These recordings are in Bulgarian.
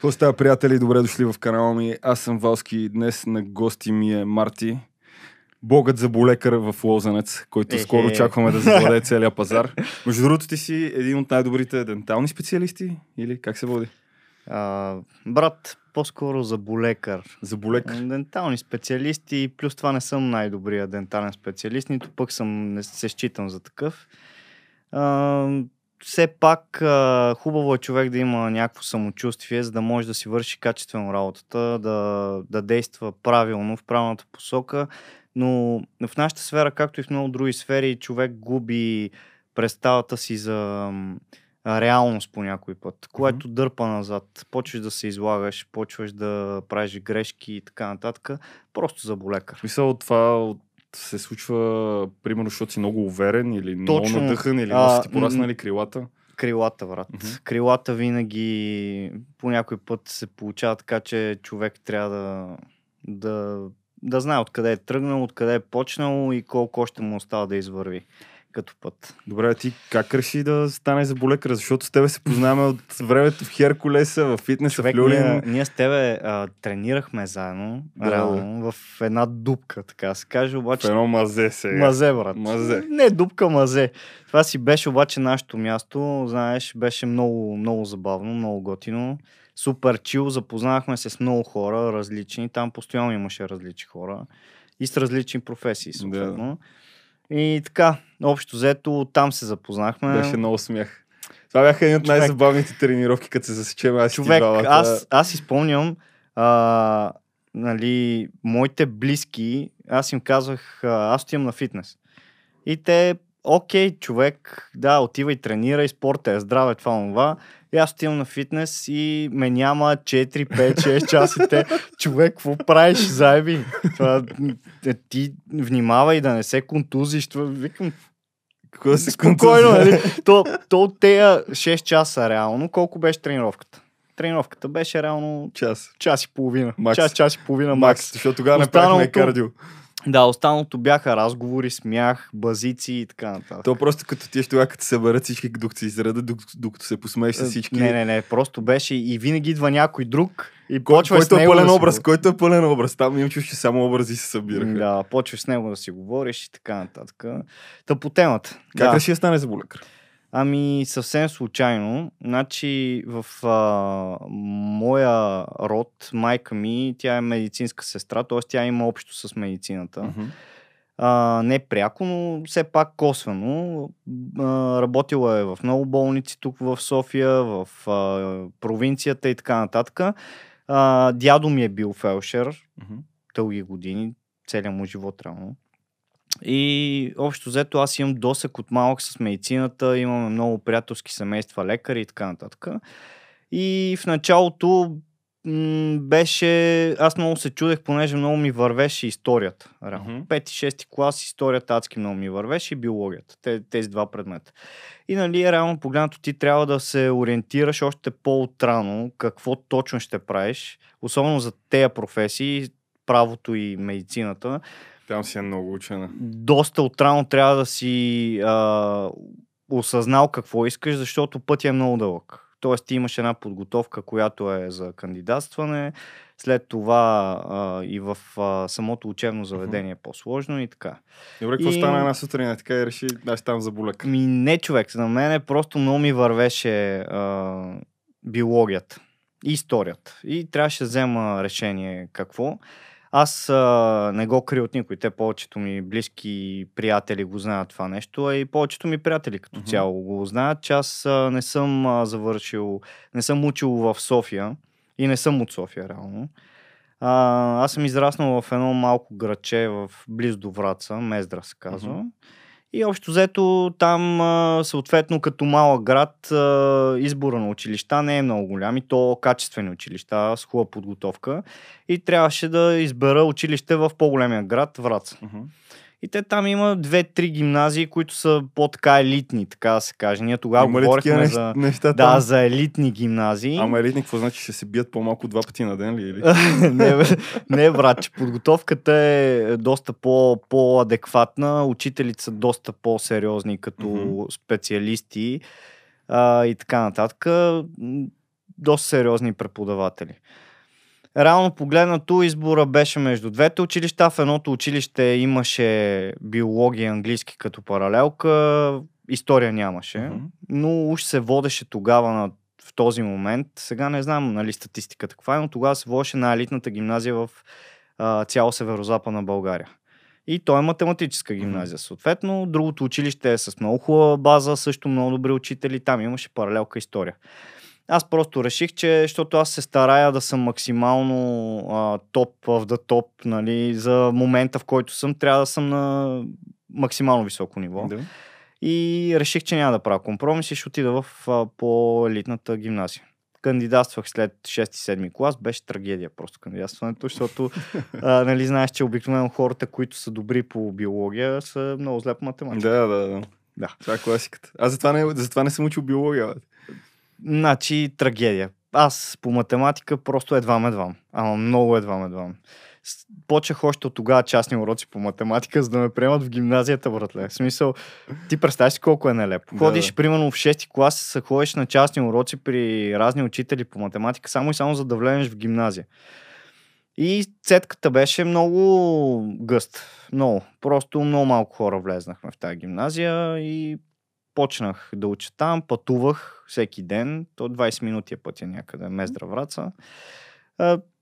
Какво става, приятели? Добре дошли в канала ми. Аз съм Валски. Днес на гости ми е Марти. Богът за болекар в Лозенец, който Ехе. скоро очакваме да завладее целия пазар. Между другото ти си един от най-добрите дентални специалисти? Или как се води? А, брат, по-скоро за болекар. За болекар. Дентални специалисти, плюс това не съм най-добрия дентален специалист, нито пък съм, не се считам за такъв. А, все пак а, хубаво е човек да има някакво самочувствие, за да може да си върши качествено работата, да, да действа правилно, в правилната посока. Но в нашата сфера, както и в много други сфери, човек губи представата си за реалност по някой път, което дърпа назад. Почваш да се излагаш, почваш да правиш грешки и така нататък. Просто за болекар. В смисъл това от- се случва, примерно, защото си много уверен или Точно. много надъхан или А, много си ти пораснали крилата. Крилата, брат. Мгм. Крилата винаги по някой път се получава така, че човек трябва да, да, да знае откъде е тръгнал, откъде е почнал и колко още му остава да извърви като път. Добре, ти как реши да стане за болекар? Защото с тебе се познаваме от времето в Херкулеса, в фитнеса, Човек, в Люлин. ние, ние с тебе а, тренирахме заедно, Да, реално, в една дупка, така да се каже, В обаче едно мазе сега. Мазе, брат. Мазе. Не, дупка мазе. Това си беше обаче нашето място. Знаеш, беше много, много забавно, много готино. Супер чил, запознахме се с много хора, различни. Там постоянно имаше различни хора. И с различни професии, съответно. И така, общо взето, там се запознахме. Беше много смях. Това бяха едни от най-забавните тренировки, като се засечем аз и Човек, двамата. аз, аз си спомням, а, нали, моите близки, аз им казвах, аз отивам на фитнес. И те, окей, човек, да, отивай, тренирай, спорта е здраве, това, това. И аз отивам на фитнес и ме няма 4, 5, 6 часа. Те, човек, какво правиш, заеби? Това, е, ти внимавай да не се контузиш. Това, викам, Какво се Спокойно, нали? То, то от тея 6 часа реално, колко беше тренировката? Тренировката беше реално Час. час и половина. Макс. Час, час и половина макс. Макс, защото тогава Останалото- кардио. Да, останалото бяха разговори, смях, базици и така нататък. То просто като ти тогава, като се съберат всички, докато се изредат, докато, докато се посмееш с всички. Не, не, не, просто беше и винаги идва някой друг и Кой, почваш с който е него пълен да си образ, го- който е пълен образ. Там им чуш, че само образи се събираха. Да, почваш с него да си говориш и така нататък. Та по темата. Как да. реши да стане за болекар? Ами съвсем случайно. Значи в а, моя род, майка ми, тя е медицинска сестра, т.е. тя има общо с медицината. Мгм. А, не пряко, но все пак косвено. А, работила е в много болници тук в София, в а, провинцията и така нататък. А, дядо ми е бил фелшер Мгм. дълги години, целият му живот реално. И общо взето аз имам досък от малък с медицината, имаме много приятелски семейства, лекари и така нататък. И в началото м- беше... Аз много се чудех, понеже много ми вървеше историята. Реално. Пети, шести клас историята адски много ми вървеше и биологията. Те, тези два предмета. И нали, реално погледнато ти трябва да се ориентираш още по-отрано какво точно ще правиш, особено за тези професии, правото и медицината. Там си е много учена. Доста отрано трябва да си а, осъзнал какво искаш, защото пътя е много дълъг. Тоест ти имаш една подготовка, която е за кандидатстване, след това а, и в а, самото учебно заведение е по-сложно и така. Добре, какво И- стана една сутрин? е Така и реши, аз там за болекар. Ми не човек, за мен просто много ми вървеше а, биологията и историята. И трябваше да взема решение какво. Аз а, не го крия от никой. Те повечето ми близки приятели го знаят това нещо, а и повечето ми приятели като Мгм. цяло го знаят, че аз а, не съм а, завършил, не съм учил в София и не съм от София реално. А, аз съм израснал в едно малко градче в близо до Враца, Мездра се казва. Мгм. И общо взето там, съответно, като малък град, избора на училища не е много голям и то качествени училища с хубава подготовка. И трябваше да избера училище в по-големия град, Враца. Мгм. И те там има две-три гимназии, които са по-така елитни, така да се каже. Ние тогава Има говорихме неща, за... неща Да, там? за елитни гимназии. Ама елитник, какво значи? Ще се бият по-малко два пъти на ден ли? Или? не, не, брат, че подготовката е доста по, по-адекватна, учителите са доста по-сериозни като Мгм. специалисти а, и така нататък. Доста сериозни преподаватели. Реално погледнато избора беше между двете училища. В едното училище имаше биология и английски като паралелка, история нямаше, Мгм. но уж се водеше тогава на, в този момент. Сега не знам нали, статистиката каква е, но тогава се водеше на елитната гимназия в а, цяло северо-западна България. И то е математическа гимназия, съответно. Другото училище е с много хубава база, също много добри учители. Там имаше паралелка история. Аз просто реших, че, защото аз се старая да съм максимално а, топ в да топ, нали, за момента в който съм, трябва да съм на максимално високо ниво. Да. И реших, че няма да правя компромис и ще отида в а, по-елитната гимназия. Кандидатствах след 6-7 клас, беше трагедия просто кандидатстването, защото а, нали, знаеш, че обикновено хората, които са добри по биология, са много зле по математика. Да, да, да. Да. Това е класиката. Аз затова не, затова не съм учил биология. бе. Значи трагедия. Аз по математика просто едвам едвам. Ама много едвам едвам. С- Почех още от тогава частни уроци по математика, за да ме приемат в гимназията, братле. В смисъл, ти представяш си колко е нелепо. Да, Ходиш, да. примерно, в 6-ти клас, се ходиш на частни уроци при разни учители по математика, само и само за да влезеш в гимназия. И цетката беше много гъст. Много. Просто много малко хора влезнахме в тази гимназия и почнах да уча там, пътувах всеки ден, то 20 минути е пътя някъде, Мездра Враца.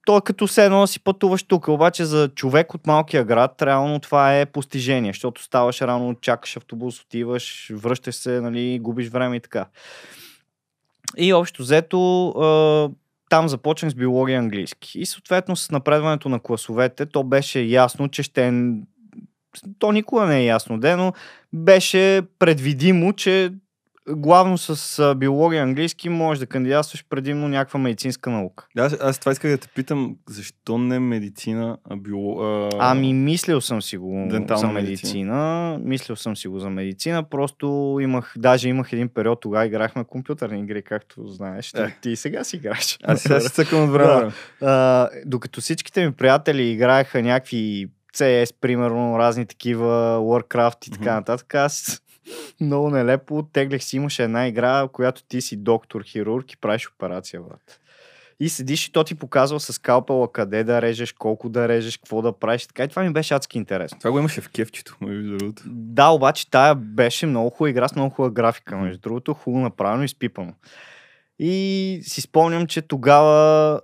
То е като все едно си пътуваш тук, обаче за човек от малкия град, реално това е постижение, защото ставаш рано, чакаш автобус, отиваш, връщаш се, нали, губиш време и така. И общо взето, там започнах с биология английски. И съответно с напредването на класовете, то беше ясно, че ще... То никога не е ясно, де, но беше предвидимо, че главно с биология и английски можеш да кандидатстваш предимно някаква медицинска наука. Да, аз, аз това исках да те питам, защо не медицина, а био... А... Ами, мислил съм си го Дентална за медицина. Мислил съм си го за медицина. Просто имах, даже имах един период, тогава играхме компютърни игри, както знаеш. Е. ти и сега си играш. Аз сега си цъкам от време. А, докато всичките ми приятели играеха някакви CS, примерно, разни такива, Warcraft и така нататък, аз много нелепо теглех си, имаше една игра, в която ти си доктор, хирург и правиш операция, брат. И седиш и то ти показва с скалпела къде да режеш, колко да режеш, какво да правиш. Така и това ми беше адски интересно. Това го имаше в кефчето, между другото. Да, обаче тая беше много хубава игра с много хубава графика, между другото, хубаво направено и спипано. И си спомням, че тогава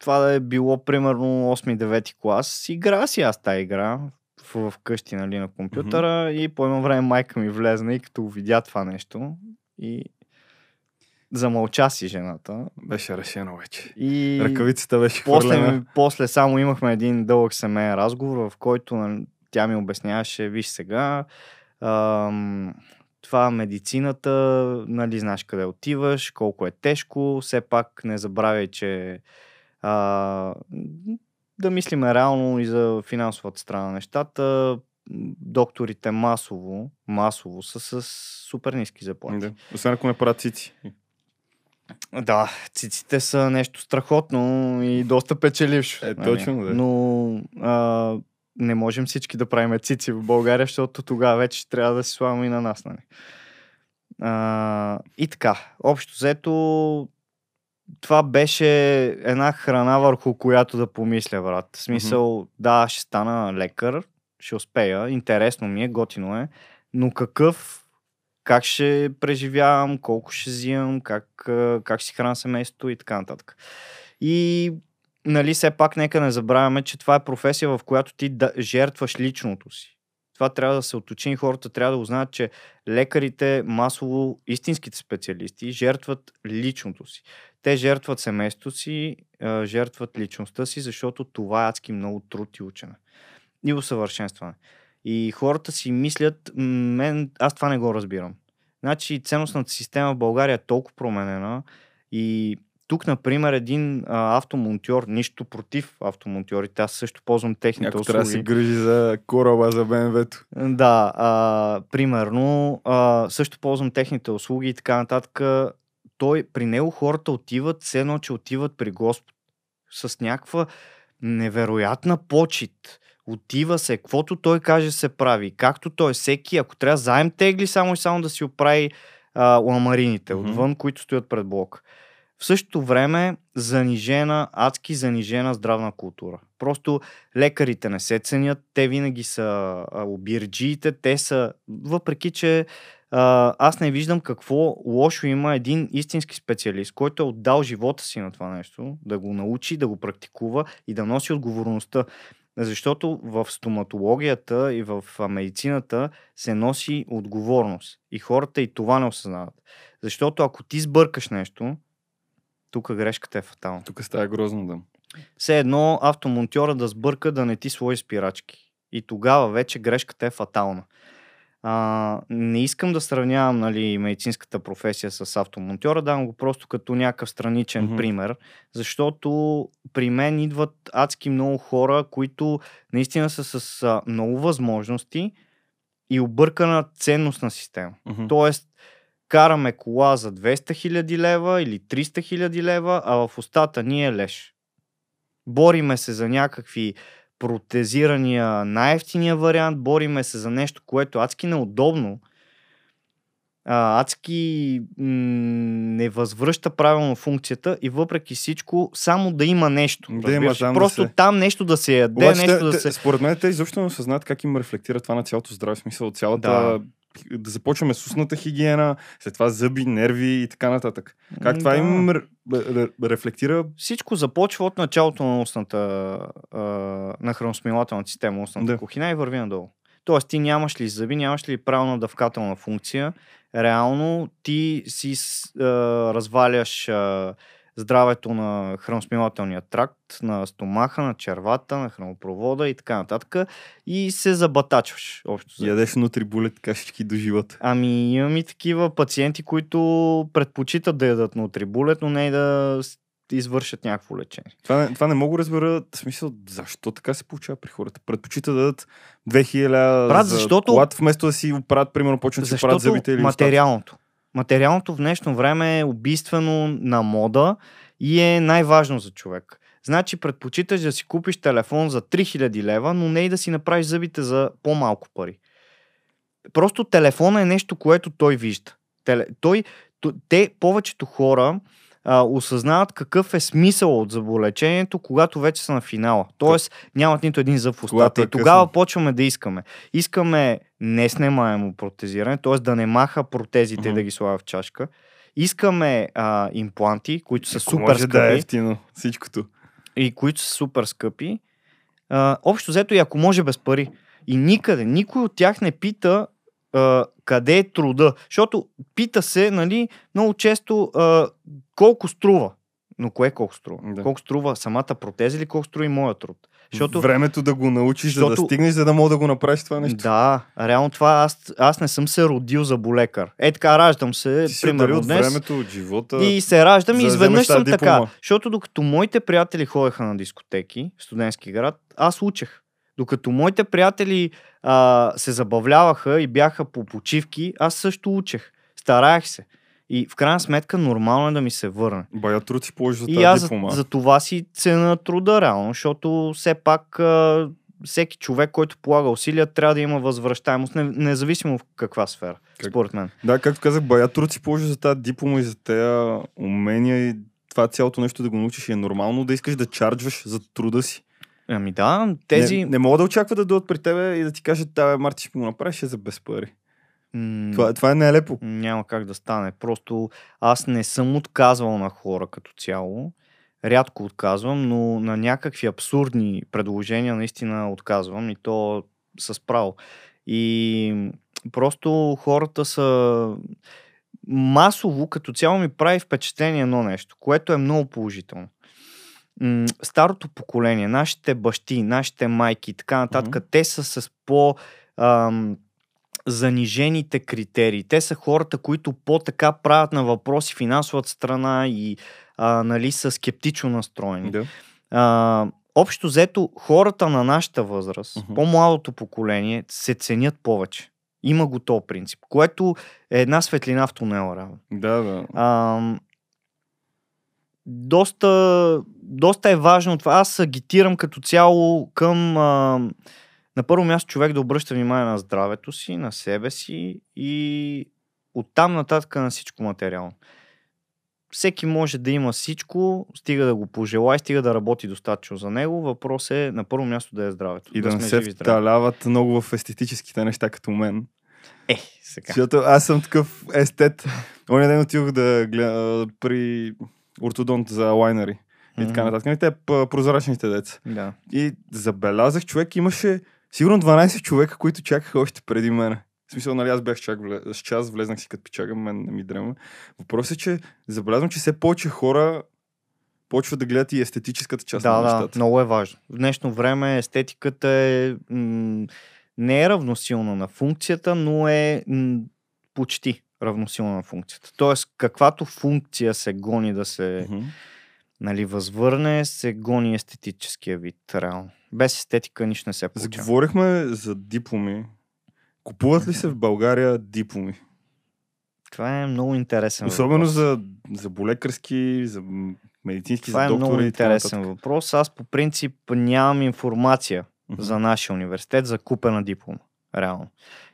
това да е било примерно 8-9 клас, игра си аз тази игра в, в къщи, нали, на компютъра и по едно време майка ми влезна и като видя това нещо и замълча си жената. Беше решено вече. И Ръкавицата беше после, хвърлена. после само имахме един дълъг семейен разговор, в който нали, тя ми обясняваше, виж сега, ам, това медицината, нали, знаеш къде отиваш, колко е тежко, все пак не забравяй, че а, да мислиме реално и за финансовата страна на нещата. Докторите масово, масово са с супер ниски заплати. Да. Освен ако не правят цици. Да, циците са нещо страхотно и доста печелившо. Е, точно, да. Но а, не можем всички да правим цици в България, защото тогава вече трябва да си слагаме и на нас. Нали? А, и така, общо взето, това беше една храна върху която да помисля, брат. В смисъл, да, ще стана лекар, ще успея, интересно ми е, готино е, но какъв, как ще преживявам, колко ще взимам, как, как си храна семейството и така нататък. И нали, все пак нека не забравяме, че това е професия, в която ти да жертваш личното си. Това трябва да се оточи хората трябва да узнаят, че лекарите, масово истинските специалисти, жертват личното си. Те жертват семейството си, жертват личността си, защото това е адски много труд и учене. И усъвършенстване. И хората си мислят, мен, аз това не го разбирам. Значи ценностната система в България е толкова променена и тук, например, един а, автомонтьор, нищо против автомонтьорите, аз също ползвам техните Някой услуги. трябва да се грижи за кораба, за БМВ-то. Да, а, примерно, а, също ползвам техните услуги и така нататък. Той, при него хората отиват, все едно, че отиват при Господ. С някаква невероятна почет. Отива се, каквото той каже се прави. Както той, всеки, ако трябва заем тегли, само и само да си оправи а, ламарините Мгм. отвън, които стоят пред блок. В същото време занижена, адски занижена здравна култура. Просто лекарите не се ценят, те винаги са обирджиите, те са, въпреки че аз не виждам какво лошо има един истински специалист, който е отдал живота си на това нещо, да го научи, да го практикува и да носи отговорността. Защото в стоматологията и в медицината се носи отговорност. И хората и това не осъзнават. Защото ако ти сбъркаш нещо, тук грешката е фатална. Тук става грозно, да. Все едно автомонтьора да сбърка да не ти сложи спирачки. И тогава вече грешката е фатална. А, не искам да сравнявам нали, медицинската професия с автомонтьора, давам го просто като някакъв страничен Мгм. пример, защото при мен идват адски много хора, които наистина са с а, много възможности и объркана ценностна система. Мгм. Тоест, караме кола за 200 хиляди лева или 300 хиляди лева, а в устата ни е леш. Бориме се за някакви протезирания, най-ефтиния вариант, бориме се за нещо, което адски неудобно, а, адски м- не възвръща правилно функцията и въпреки всичко, само да има нещо. Да има там да Просто се- там нещо да се яде, Обаче, нещо те, да те, се... според мен те изобщо не осъзнават как им рефлектира това на цялото здраве. Смисъл, цялата... Да. Да. започваме с устната хигиена, след това зъби, нерви и така нататък. Как това Да. им р- р- рефлектира Всичко започва от началото на устната, а, на храносмилателната система, устната Да. кухина и върви надолу. Тоест ти нямаш ли зъби, нямаш ли правилна дъвкателна функция, реално ти си а, разваляш а, здравето на храносмилателния тракт, на стомаха, на червата, на хранопровода и така нататък и се забатачваш. Общо взето. ядеш нутрибулет кашички до живота. Ами имам и такива пациенти, които предпочитат да ядат нутрибулет, но не и да извършат някакво лечение. Това не, това не мога да разбера, в смисъл, защо така се получава при хората. Предпочита да дадат 2000 Брат, за защото- колата, вместо да си оправят, примерно, почнат да си оправят зъбите или устата. Материалното. В днешно време е убийствено на мода и е най-важно за човек. Значи предпочиташ да си купиш телефон за 3000 лева, но не и да си направиш зъбите за по-малко пари. Просто телефона е нещо, което той вижда. Теле... Той, те, повечето хора, а, осъзнават какъв е смисъл от зъболечението, когато вече са на финала. Тоест, нямат нито един зъб в устата. е И тогава късно. почваме да искаме. Искаме неснемаемо протезиране, т.е. да не маха протезите Мгм. да ги слага в чашка. Искаме а, импланти, които са Ако супер може скъпи да е ефтино всичкото. и които са супер скъпи. А, общо взето и ако може без пари. И никъде, никой от тях не пита а, къде е труда. Защото пита се, нали, много често а, колко струва. Но кое колко струва? Да. Колко струва самата протеза или колко струва и моят труд? Защото Времето да го научиш, за да Защото- стигнеш, за да мога да го направиш това нещо. Да, реално това аз, аз не съм се родил за болекар. Е така, раждам се, Ти примерно от днес. времето, от живота. И се раждам и изведнъж съм така. диплома. Защото докато моите приятели ходеха на дискотеки в студентски град, аз учех. Докато моите приятели а, се забавляваха и бяха по почивки, аз също учех. Стараех се. И в крайна сметка нормално е да ми се върне. Бая труд си положи за И тази аз за, диплома. за това си цена труда реално, защото все пак а, всеки човек, който полага усилия, трябва да има възвръщаемост, не- независимо в каква сфера, Как- според мен. Да, както казах, бая труд си положи за тази диплома и за тези умения и това цялото нещо да го научиш и е нормално да искаш да чарджваш за труда си. Ами да, тези... Не, не мога да очаква да дойдат при тебе и да ти кажат, да, Марти, ще го направиш е за без пари. м, Това, това е нелепо. Няма как да стане. Просто аз не съм отказвал на хора като цяло. Рядко отказвам, но на някакви абсурдни предложения наистина отказвам и то с право. И просто хората са масово като цяло ми прави впечатление едно нещо, което е много положително. М, Старото поколение, нашите бащи, нашите майки и така нататък, Мгм. те са с по ам, занижените критерии. Те са хората, които по-така правят на въпроси финансовата страна и а, нали, са скептично настроени. Да. А, общо взето, хората на нашата възраст, Мгм. по-младото поколение, се ценят повече. Има го то принцип, което е една светлина в тунела. Реално. Да, да. А, доста, доста е важно това. Аз агитирам като цяло към а, на първо място човек да обръща внимание на здравето си, на себе си и оттам нататък на всичко материално. всеки може да има всичко, стига да го пожелай, стига да работи достатъчно за него. Въпрос е на първо място да е здравето. И да, не сме се вталяват много в естетическите неща, като мен. Е, сега. Защото аз съм такъв естет. Оня ден отидох да гледа при ортодонт за лайнери и така нататък. И те прозрачните деца. Да. И забелязах, човек имаше сигурно 12 човека, които чакаха още преди мен. В смисъл, нали, аз бях чак с час, влезнах си като пичага, мен не ми дрема. Въпросът е, че забелязвам, че все повече хора почват да гледат и естетическата част Да, на да, нещата. много е важно. В днешно време естетиката е м- не е равносилна на функцията, но е м- почти равносилна на функцията. Тоест, каквато функция се гони да се Мгм. нали, възвърне, се гони естетическия вид, реално. Без естетика нищо не се получава. Заговорихме за дипломи. Купуват ли се в България дипломи? Това е много интересен Особено въпрос. за, за болекарски, за медицински, Това за е доктори много и така интересен въпрос. Аз по принцип нямам информация за нашия университет за купена диплома. Реално.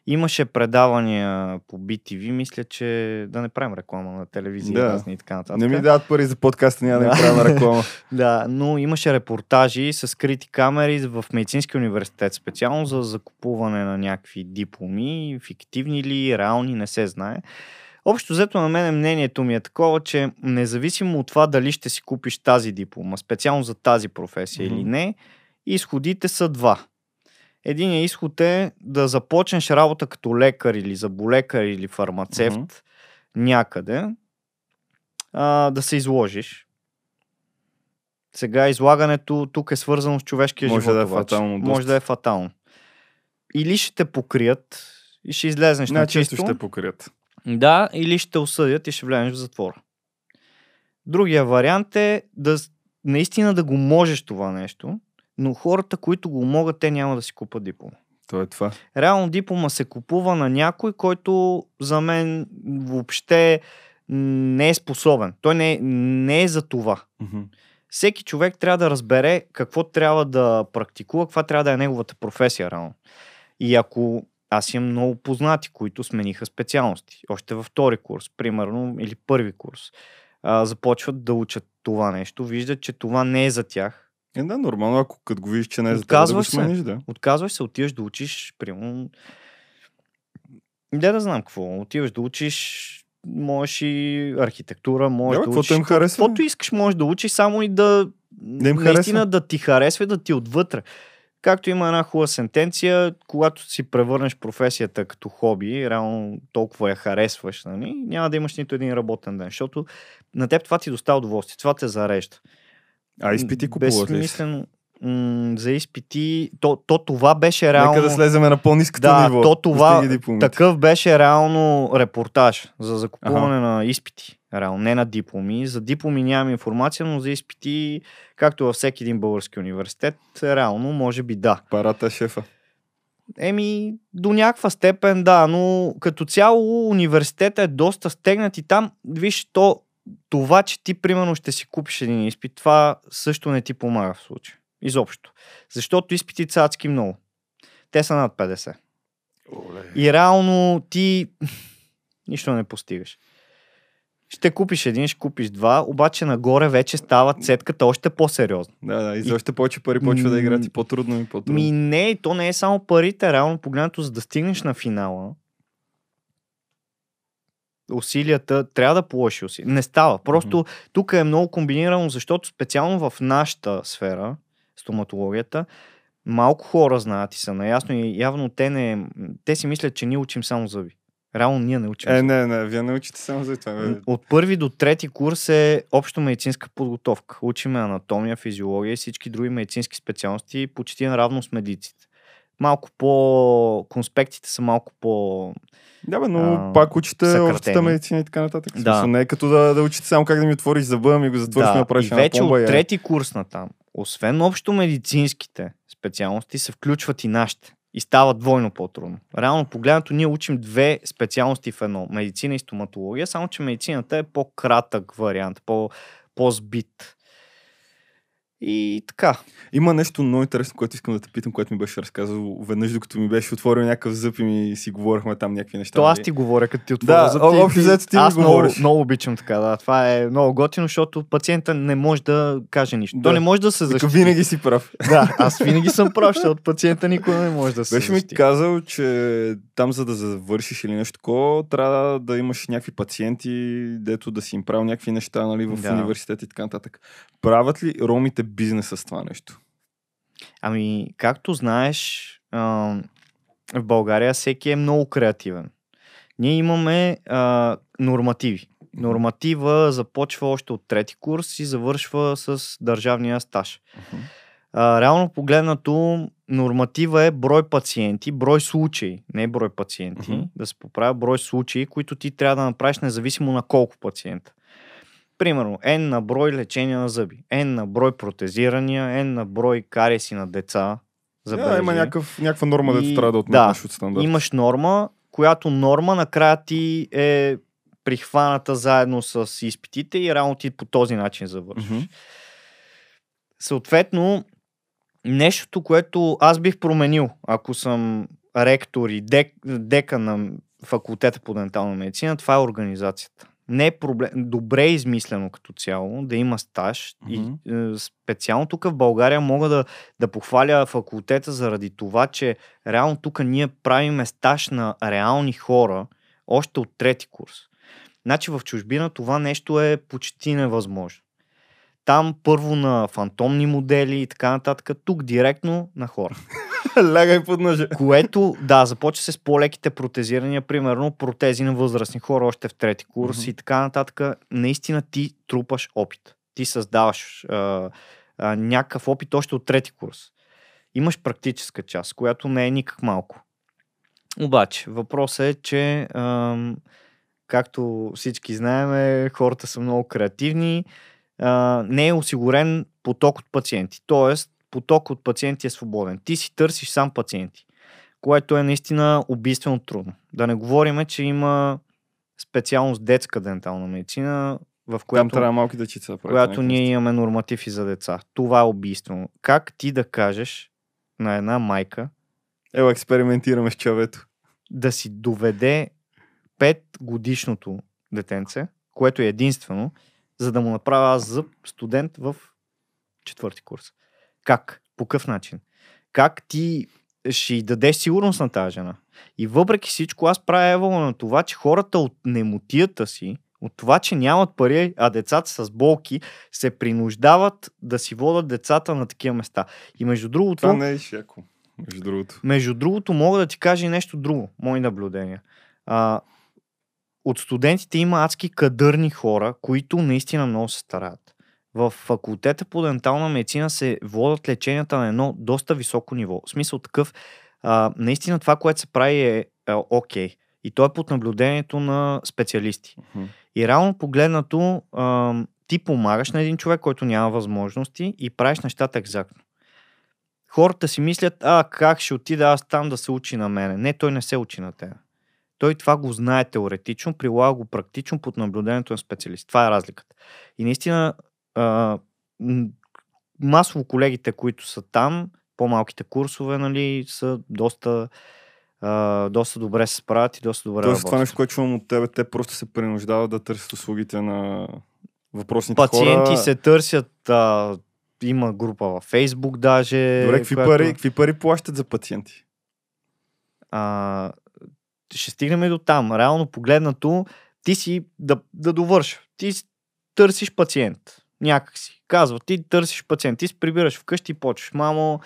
Имаше предавания по BTV, мисля, че да не правим реклама на телевизия Да. разни и така нататък. Не ми дават пари за подкаста, няма да Да. правя реклама. Да, но имаше репортажи с скрити камери в медицински университет специално за закупуване на някакви дипломи, фиктивни ли, реални, не се знае. Общо взето на мен мнението ми е такова, че независимо от това дали ще си купиш тази диплома, специално за тази професия Мгм. или не, изходите са два. Единият изход е да започнеш работа като лекар или заболекар или фармацевт Мгм. някъде, а, да се изложиш. Сега излагането тук е свързано с човешкия Може живот. да е фатално доста. Може да е фатално. Или ще те покрият и ще излезнеш на чисто. ще покрият. Да, или ще осъдят и ще влезеш в затвора. Другия вариант е да наистина да го можеш това нещо, но хората, които го могат, те няма да си купат диплома. То е това. Реално диплома се купува на някой, който за мен въобще не е способен. Той не е, не е за това. Мгм. Всеки човек трябва да разбере какво трябва да практикува, каква трябва да е неговата професия реално. И ако аз имам много познати, които смениха специалности, още във втори курс, примерно, или първи курс, а, започват да учат това нещо, виждат, че това не е за тях. Е, да, нормално, ако като го видиш, че не е за да го смениш, да. Отказваш се, отиваш да учиш, примерно, не да знам какво, отиваш да учиш, можеш и архитектура, можеш Да, да, учиш. им харесва. Каквото искаш, можеш да учиш, само и да, Да им наистина харесва. да ти харесва да ти отвътре. Както има една хубава сентенция, когато си превърнеш професията като хоби, реално толкова я харесваш, нали, няма да имаш нито един работен ден, защото на теб това ти доставя удоволствие, това те зарежда. А изпити купуват ли? М, за изпити, то, то това беше реално... Нека да слеземе на по-низкото Да, ниво. то това, такъв беше реално репортаж за закупуване на изпити. Реално, не на дипломи. За дипломи нямам информация, но за изпити, както във всеки един български университет, реално, може би да. Парата шефа. Еми, до някаква степен да, но като цяло университета е доста стегнат и там, виж, то, това, че ти примерно ще си купиш един изпит, това също не ти помага в случая. Изобщо. Защото изпитите са адски много. Те са над 50. И реално ти нищо не постигаш. Ще купиш един, ще купиш два, обаче нагоре вече става цетката още по-сериозна. Да, да, и за още повече пари почва да играят и по-трудно и по-трудно. Ми не, то не е само парите, реално погледнато, за да стигнеш на финала. Усилията, трябва да положиш усилия. Не става. Просто тук е много комбинирано, защото специално в нашата сфера, стоматологията, малко хора знаят и са наясно и явно те не... Те си мислят, че ние учим само зъби. Реално ние не учим Е, не, не, вие не учите само за това. бе. От първи до трети курс е общо медицинска подготовка. Учиме анатомия, физиология и всички други медицински специалности почти наравно с медиците. Малко по... Конспектите са малко по... Да, бе, но а, пак учите съкратени. общата медицина и така нататък. Да. смисъл, Не е като да, да учите само как да ми отвориш зъба, ми го затвориш, да, направиш и вече пломба. от е. трети курс на там, освен общо медицинските специалности, се включват и нашите. И става двойно по-трудно. Реално погледнато ние учим две специалности в едно. Медицина и стоматология, само че медицината е по-кратък вариант, по- по-збит. И така. Има нещо много интересно, което искам да те питам, което ми беше разказал веднъж, докато ми беше отворил някакъв зъб и ми си говорихме там някакви неща. То аз нали? ти говоря, като ти отворя Да, зъб, общо взето ти ми Аз много, говориш. много обичам така, да. Това е много готино, защото пациента не може да каже нищо. Да. не може да се защити. винаги си прав. Да, аз винаги съм прав, защото пациента никога не може да се Беше ми защити. казал, че там за да завършиш или нещо такова, трябва да имаш някакви пациенти, дето да си им правил някакви неща нали, в Да. университет и така нататък. Правят ли ромите бизнес с това нещо? Ами, както знаеш, в България всеки е много креативен. Ние имаме а, нормативи. Норматива започва още от трети курс и завършва с държавния стаж. А, реално погледнато, норматива е брой пациенти, брой случаи, не брой пациенти, Мгм. да се поправя брой случаи, които ти трябва да направиш независимо на колко пациента. Примерно, N на брой лечения на зъби, N на брой протезирания, N на брой кариеси на деца. Да, Забележи. има някакъв, някаква норма, дето И- трябва да да, отмъкнеш от стандарт. Имаш норма, която норма накрая ти е прихваната заедно с изпитите и реално ти по този начин завършваш. Мгм. Съответно, нещото, което аз бих променил, ако съм ректор и дек, дека на факултета по дентална медицина, това е организацията. Не е проблем. Добре е измислено като цяло, да има стаж. Мгм. И е, специално тук в България мога да, да похваля факултета заради това, че реално тук ние правиме стаж на реални хора още от трети курс. Значи в чужбина това нещо е почти невъзможно. Там първо на фантомни модели и така нататък, тук директно на хора. Лягай под ножа. Което, да, започва се с по-леките протезирания, примерно протези на възрастни хора още в трети курс Мгм. и така нататък. Наистина ти трупаш опит. Ти създаваш а, а, някакъв опит още от трети курс. Имаш практическа част, която не е никак малко. Обаче, въпросът е, че ам, както всички знаем, хората са много креативни, а, не е осигурен поток от пациенти. Тоест, поток от пациенти е свободен. Ти си търсиш сам пациенти, което е наистина убийствено трудно. Да не говориме, че има специалност детска дентална медицина, в Там която, трябва малки дечица да която ние имаме норматив и за деца. Това е убийствено. Как ти да кажеш на една майка Ево, експериментираме с човето. да си доведе 5 годишното детенце, което е единствено, за да му направя аз зъб студент в четвърти курс. Как? По какъв начин? Как ти ще й дадеш сигурност на тази жена? И въпреки всичко, аз правя евола на това, че хората от немотията си, от това, че нямат пари, а децата с болки, се принуждават да си водят децата на такива места. И между другото, Това не е шеко, между другото. между другото, мога да ти кажа и нещо друго, мои наблюдения. А, от студентите има адски кадърни хора, които наистина много се стараят. В факултета по дентална медицина се водят леченията на едно доста високо ниво. В смисъл такъв, а, наистина това, което се прави е а, окей. И то е под наблюдението на специалисти. Мгм. И реално погледнато, а, ти помагаш на един човек, който няма възможности и правиш нещата екзактно. Хората си мислят, а как ще отида аз там да се учи на мене. Не, той не се учи на теб. Той това го знае теоретично, прилага го практично под наблюдението на специалист. Това е разликата. И наистина, а, масово колегите, които са там, по-малките курсове, нали, са доста, а, доста добре се справят и доста добре Тоест, това работят. нещо, което чувам от тебе, те просто се принуждават да търсят услугите на въпросните Пациенти хора. се търсят, а, има група във Фейсбук даже. Добре, какви, която- пари, какви пари плащат за пациенти? а, ще стигнем до там. Реално погледнато, ти си да, да довърша. Ти търсиш пациент. Някак си. Казва, ти търсиш пациент. Ти се прибираш вкъщи и почваш. Мамо,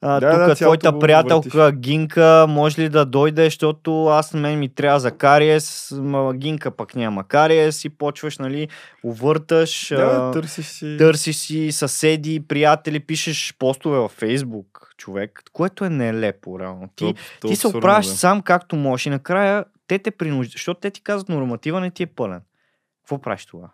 а, Да, тук да, цялото твоята приятелка Гинка може ли да дойде, защото аз на мен ми трябва за кариес, ма Гинка пък няма кариес и почваш, нали, увърташ. Да, а, търсиш си... Търсиш си съседи, приятели, пишеш постове във Фейсбук, човек, което е нелепо, реално. Ти, То- то ти се оправяш да. сам както можеш и накрая те те принуждат, защото те ти казват норматива не ти е пълен. Какво правиш това?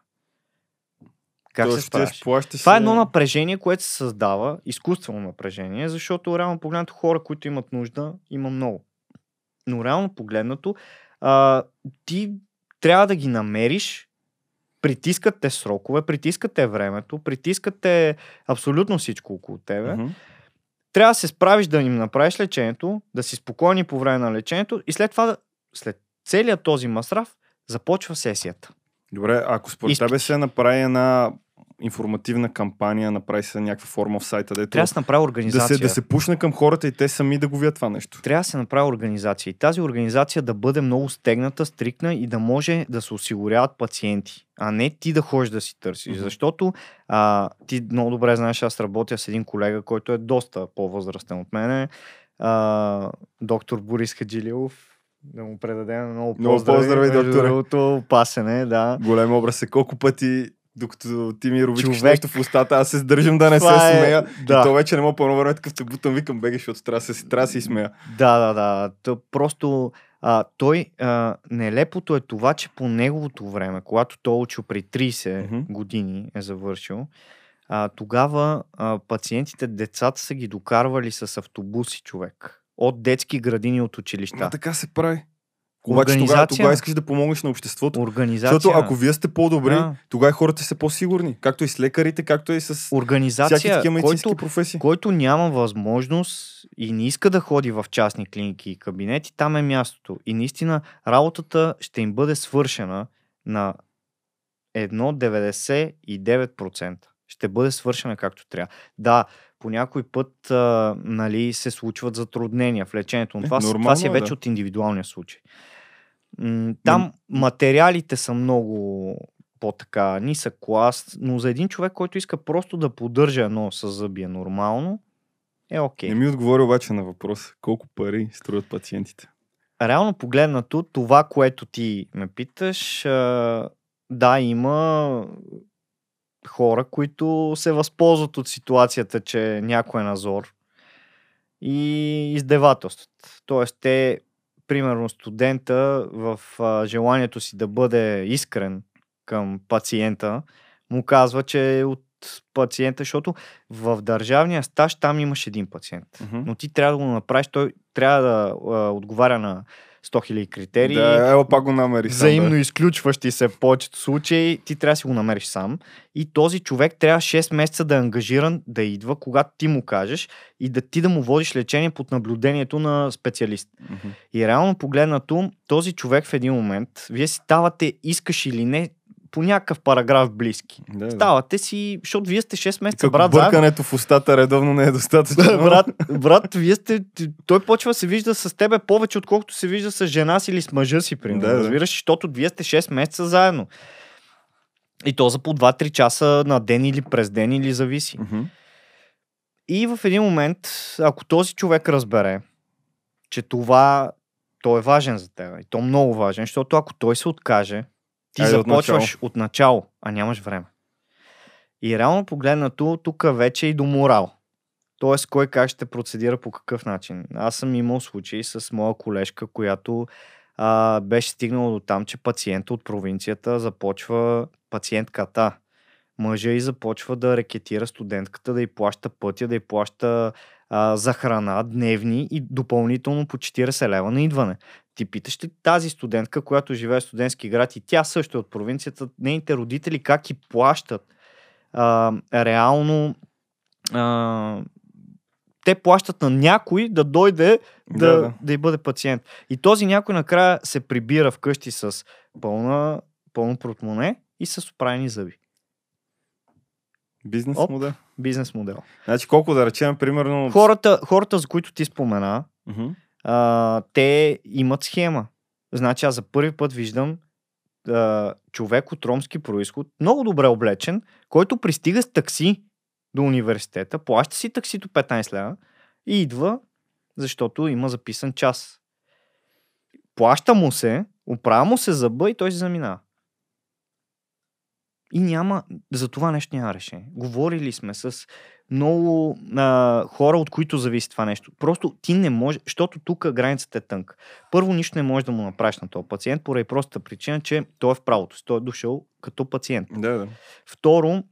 Как Тоест, се справяш? плащаш Това е едно напрежение, което се създава, изкуствено напрежение, защото реално погледнато хора, които имат нужда, има много. Но реално погледнато, а, ти трябва да ги намериш притискат те срокове, притискат те времето, притискат те абсолютно всичко около тебе. Мгм. Трябва да се справиш да им направиш лечението, да си спокойни по време на лечението и след това, след целият този масрав, започва сесията. Добре, ако според Изпити. тебе се направи една информативна кампания, направи се някаква форма в сайта, дето Трябва да се направи да организация. се, да се пушне към хората и те сами да го видят това нещо. трябва да се направи организация. И тази организация да бъде много стегната, стрикна и да може да се осигуряват пациенти, а не ти да ходиш да си търсиш. Мгм. Защото а, ти много добре знаеш, аз работя с един колега, който е доста по-възрастен от мене, а, доктор Борис Хаджилилов. Да му предадем много Много поздрави. поздрави, Между докторе. другото, Опасен е, да. Голям образ е колко пъти докато ти ми Човек. нещо в устата, аз се сдържам да не Това се е- смея. да. И то вече не мога по едно време такъв те бутам, викам беги, защото трябва да се, трябва да се смея. Да, да, да. То просто а, той, а, нелепото е това, че по неговото време, когато той е учил при 30 Мгм. години е завършил, а, тогава а, пациентите, децата са ги докарвали с автобуси човек. От детски градини, от училища. Да. така се прави. Обаче тогава, тогава искаш да помогнеш на обществото. Организация. Защото ако вие сте по-добри, Да. тогава хората са по-сигурни. Както и с лекарите, както и с всяки Организация, такива медицински който, професии. който няма възможност и не иска да ходи в частни клиники и кабинети, там е мястото. И наистина работата ще им бъде свършена на 1,99%. Ще бъде свършена както трябва. Да, по някой път а, нали, се случват затруднения в лечението, но Е, това, това си е е, вече да. от индивидуалния случай. Там материалите са много по-така нисък клас, но за един човек, който иска просто да поддържа едно с зъбия нормално, е окей. Не ми отговори обаче на въпрос. Колко пари струват пациентите? Реално погледнато, това, което ти ме питаш, да, има хора, които се възползват от ситуацията, че някой е назор и издевателстват. Тоест, те, примерно, студента в а, желанието си да бъде искрен към пациента, му казва, че е от пациента, защото в държавния стаж там имаш един пациент. Мгм. Но ти трябва да го направиш, той трябва да а, отговаря на 100 000 критерии. Да, ела пак го намери сам, Взаимно да. изключващи се в повечето случаи, ти трябва да си го намериш сам. И този човек трябва 6 месеца да е ангажиран да идва, когато ти му кажеш и да ти да му водиш лечение под наблюдението на специалист. Мгм. И реално погледнато, този човек в един момент, вие си ставате, искаш или не, по някакъв параграф близки. Да, да. Ставате си, защото вие сте 6 месеца, брат, заедно. бъркането в устата редовно не е достатъчно. брат, брат, вие сте, той почва да се вижда с тебе повече, отколкото се вижда с жена си или с мъжа си, примерно. Да, Да. Разбираш, защото вие сте 6 месеца заедно. И то за по 2-3 часа на ден или през ден или зависи. И в един момент, ако този човек разбере, че това то е важен за теб, и то много важен, защото ако той се откаже, ти Айде започваш начало. от начало, а нямаш време. И реално погледнато, тук вече е и до морал. Тоест, кой как ще процедира по какъв начин. Аз съм имал случаи с моя колежка, която а, беше стигнала до там, че пациента от провинцията започва, пациентката, мъжа и започва да рекетира студентката, да й плаща пътя, да й плаща а, за храна, дневни и допълнително по 40 лева на идване. Ти питаш ли тази студентка, която живее в студентски град и тя също е от провинцията, нейните родители как и плащат а, реално а, те плащат на някой да дойде да, Да, да, да. да й бъде пациент. И този някой накрая се прибира вкъщи с пълна, пълно портмоне и с оправени зъби. Бизнес Оп. модел. Бизнес модел. Значи колко да речем, примерно... Хората, хората за които ти спомена, Мгм. а, те имат схема. Значи аз за първи път виждам а, човек от ромски происход, много добре облечен, който пристига с такси до университета, плаща си таксито 15 лева и идва, защото има записан час. Плаща му се, оправя му се зъба и той се заминава. И няма, за това нещо няма решение. Говорили сме с много а, хора, от които зависи това нещо. Просто ти не може, защото тук границата е тънка. Първо, нищо не можеш да му направиш на този пациент, поради простата причина, че той е в правото си. Той е дошъл като пациент. Да, да. Второ,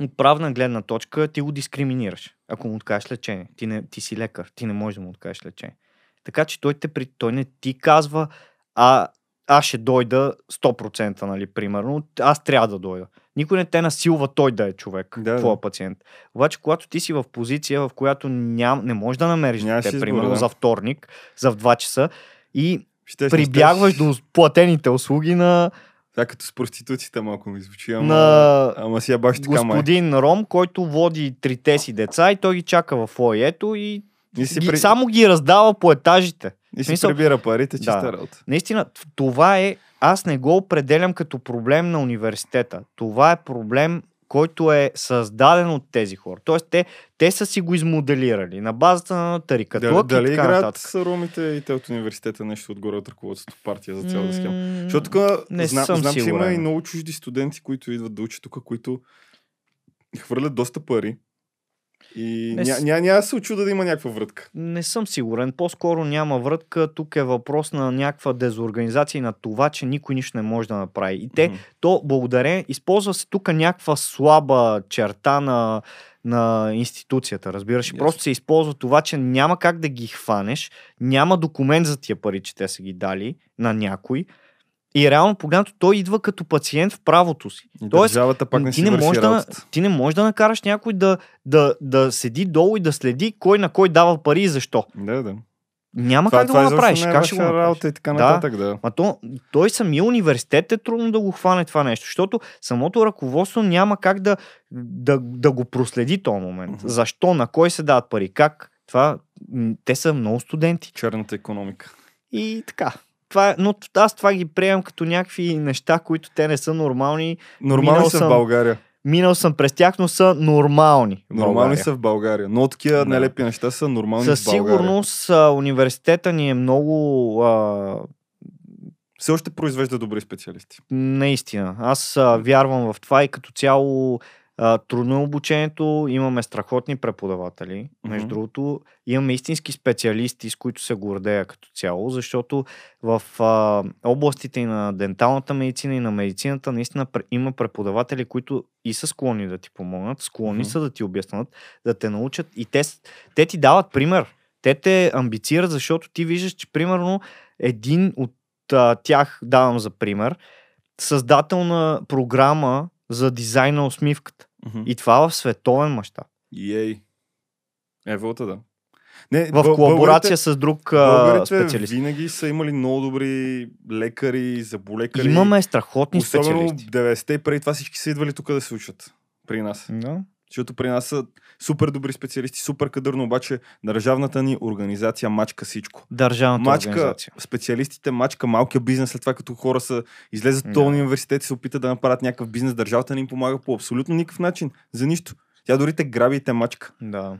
от правна гледна точка ти го дискриминираш, ако му откажеш лечение. Ти, не, ти си лекар, ти не можеш да му откажеш лечение. Така че той, те, той не ти казва, а аз ще дойда 100%, нали, примерно, аз трябва да дойда. Никой не те насилва той да е човек, Да, твоя пациент. Обаче, когато ти си в позиция, в която ням, не можеш да намериш дете, избор, примерно, да. за вторник, за в 2 часа, и Щеш, прибягваш щеш. до платените услуги на, Това като с проституцията малко ми звучи, ама, на ама си я баш така май. господин Ром, който води трите си деца и той ги чака в фойето и И си, ги, при... само ги раздава по етажите. И си прибира парите, чиста Да. работа. Наистина, това е, аз не го определям като проблем на университета. Това е проблем, който е създаден от тези хора. Тоест, те, те са си го измоделирали на базата на тарикатлък дали и така играят нататък. с ромите и те от университета нещо отгоре от ръководството партия за цялата схема? Защото тук не знам, съм знам че има и много чужди студенти, които идват да учат тук, които хвърлят доста пари. И Не ня, няма да се очуда да има някаква врътка. Не съм сигурен. По-скоро няма врътка. Тук е въпрос на някаква дезорганизация и на това, че никой нищо не може да направи. И те, Мгм. то благодарение, използва се тук някаква слаба черта на, на институцията, разбираш. Ясно. Просто се използва това, че няма как да ги хванеш, няма документ за тия пари, че те са ги дали на някой. И реално погледнато той идва като пациент в правото си. И Тоест, пак не ти не, можеш да, ти не можеш да накараш някой да, да, да седи долу и да следи кой на кой дава пари и защо. Да, да. Няма това, как да това го изобщо направиш. е Как ще го направиш? работа и така Да. нататък, да. Ма то, той самия университет е трудно да го хване това нещо, защото самото ръководство няма как да, да, да го проследи този момент. Мгм. Защо, на кой се дават пари, как. Това, те са много студенти. Черната економика. И така. Това но аз това ги приемам като някакви неща, които те не са нормални. Нормални са в България. Минал съм през тях, но са нормални. Нормални България. са в България. Но такива Да. нелепи неща са нормални Със в България. сигурност университета ни е много а, Все още произвежда добри специалисти. Наистина. Аз а, вярвам в това и като цяло а, трудно е обучението. Имаме страхотни преподаватели. Между Мгм. другото, имаме истински специалисти, с които се гордея като цяло, защото в а, областите и на денталната медицина и на медицината наистина има преподаватели, които и са склонни да ти помогнат, склонни Мгм. са да ти обяснат, да те научат и те, те ти дават пример. Те те амбицират, защото ти виждаш, че примерно един от а, тях, давам за пример, създател на програма за дизайн на усмивката. Мгм. И това в световен мащаб. Ей. Е, вълта, да. Не, В бъл- колаборация българите- с друг а, Българите специалист. винаги са имали много добри лекари, заболекари. Имаме страхотни Особено специалисти. 90-те и преди това всички са идвали тук да се учат при нас. Да. Защото при нас са супер добри специалисти, супер кадърно, обаче държавната ни организация мачка всичко. Държавната Мачка организация. специалистите, мачка малкия бизнес, след това като хора са излезат от този университет и се опитат да направят някакъв бизнес, държавата не им помага по абсолютно никакъв начин, за нищо. Тя дори те граби и те мачка. Да.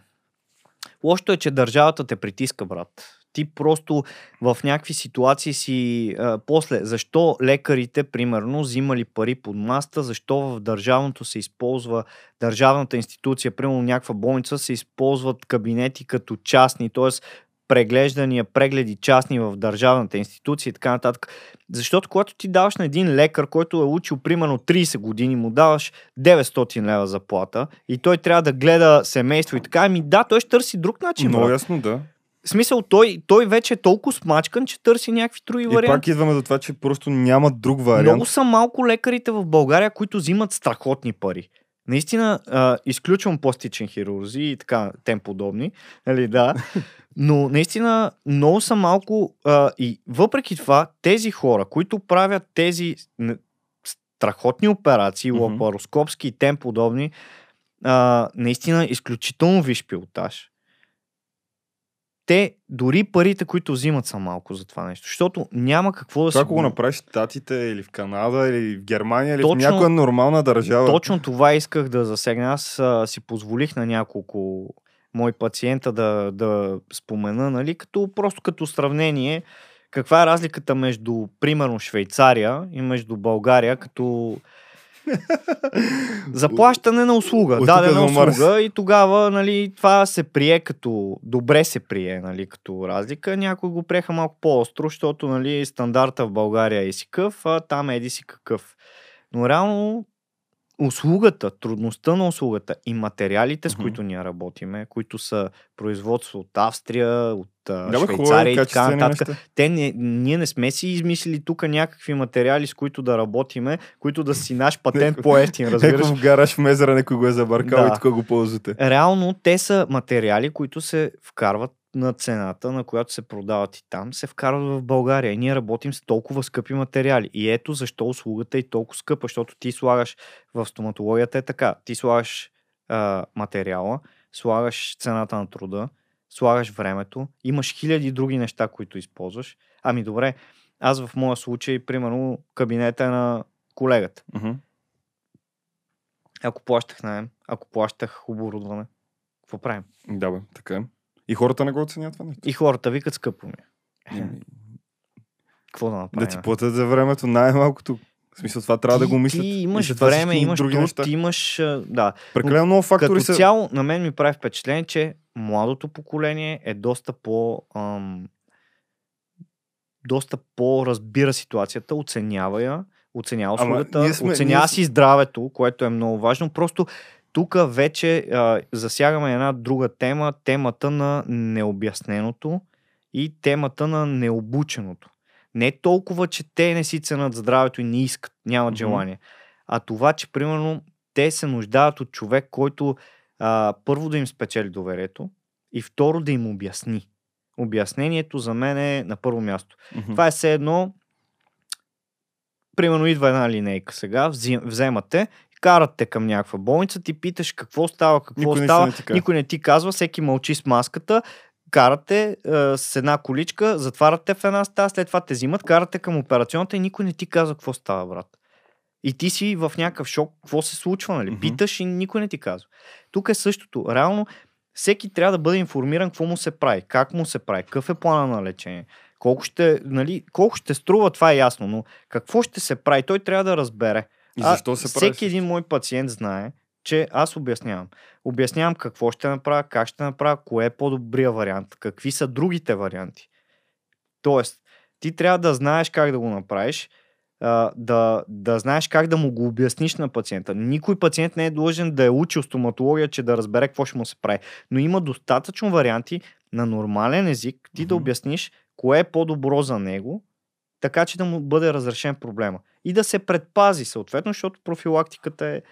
Лошото е, че държавата те притиска, брат. Ти просто в някакви ситуации си... А, после, защо лекарите, примерно, взимали пари под маста, защо в държавното се използва, държавната институция, примерно някаква болница, се използват кабинети като частни, т.е. преглеждания, прегледи частни в държавната институция и така нататък. Защото когато ти даваш на един лекар, който е учил примерно 30 години, му даваш 900 лева заплата и той трябва да гледа семейство и така, ами да, той ще търси друг начин. Много ясно, да. В смисъл, той, той вече е толкова смачкан, че търси някакви други И варианти. пак идваме до това, че просто няма друг вариант. Много са малко лекарите в България, които взимат страхотни пари. Наистина, а, изключвам пластичен хирурзи и така, тем подобни, нали, да. Но наистина много са малко а, и въпреки това, тези хора, които правят тези страхотни операции, лапароскопски и тем подобни, а, наистина изключително виш пилотаж. Те, дори парите, които взимат са малко за това нещо, защото няма какво да се... ако го направиш в Штатите или в Канада или в Германия или Точно- в някоя нормална държава. Точно това исках да засегна. Аз а, си позволих на няколко мои пациента да, да спомена, нали, като, просто като сравнение, каква е разликата между, примерно, Швейцария и между България, като заплащане на услуга, От дадена услуга и тогава, нали, това се прие като, добре се прие, нали, като разлика. Някои го приеха малко по-остро, защото, нали, стандарта в България е си къв, а там еди си какъв. Но реално услугата, трудността на услугата и материалите, с които ние работиме, които са производство от Австрия, от Да, бе, хубаво Швейцария и така нататък. Те не, ние не сме си измислили тук някакви материали, с които да работиме, които да си наш патент по-ефтин, разбираш. Някой в гараж в мезера, някой го е забъркал Да. и тук го ползвате. Реално те са материали, които се вкарват на цената, на която се продават и там, се вкарват в България. И ние работим с толкова скъпи материали. И ето защо услугата е толкова скъпа, защото ти слагаш в стоматологията е така. Ти слагаш а, материала, слагаш цената на труда, слагаш времето, имаш хиляди други неща, които използваш. Ами добре, аз в моя случай, примерно, кабинета е на колегата. Мгм. Ако плащах найем, ако плащах оборудване, какво правим? Да, бе, така е. И хората не го оценят това нещо. И хората викат скъпо ми. е. Еми, Какво да Да направим? ти платят за времето най-малкото. В смисъл, това трябва да го мислят. Ти И имаш това време, имаш други труд, неща. ти имаш... Да. Прекалено много фактори Като са... цяло, на мен ми прави впечатление, че младото поколение е доста по... Ам, доста по-разбира ситуацията, оценява я, оценява услугата, сме- оценява си здравето, което е много важно. Просто тук вече а, засягаме една друга тема, темата на необясненото и темата на необученото. Не толкова, че те не си ценят здравето и не искат, нямат Мгм. желание, а това, че примерно те се нуждаят от човек, който а, първо да им спечели доверието и второ да им обясни. Обяснението за мен е на първо място. Мгм. Това е все едно, примерно идва една линейка сега, взим- вземате, карате към някаква болница, ти питаш какво става, какво Никой става, не казва. никой не ти казва, всеки мълчи с маската, карате е, с една количка, затваряте в една стая, след това те взимат, карате към операционната и никой не ти казва какво става, брат. И ти си в някакъв шок, какво се случва, нали? Мгм. Питаш и никой не ти казва. Тук е същото. Реално, всеки трябва да бъде информиран какво му се прави, как му се прави, какъв е плана на лечение, колко ще, нали, колко ще струва, това е ясно, но какво ще се прави, той трябва да разбере. И А, защо се прави? Всеки един мой пациент знае, че аз обяснявам. Обяснявам какво ще направя, как ще направя, кое е по-добрия вариант, какви са другите варианти. Тоест, ти трябва да знаеш как да го направиш, а, да, да знаеш как да му го обясниш на пациента. Никой пациент не е длъжен да е учил стоматология, че да разбере какво ще му се прави. Но има достатъчно варианти на нормален език ти да Мгм. обясниш кое е по-добро за него, така че да му бъде разрешен проблема. И да се предпази съответно, защото профилактиката е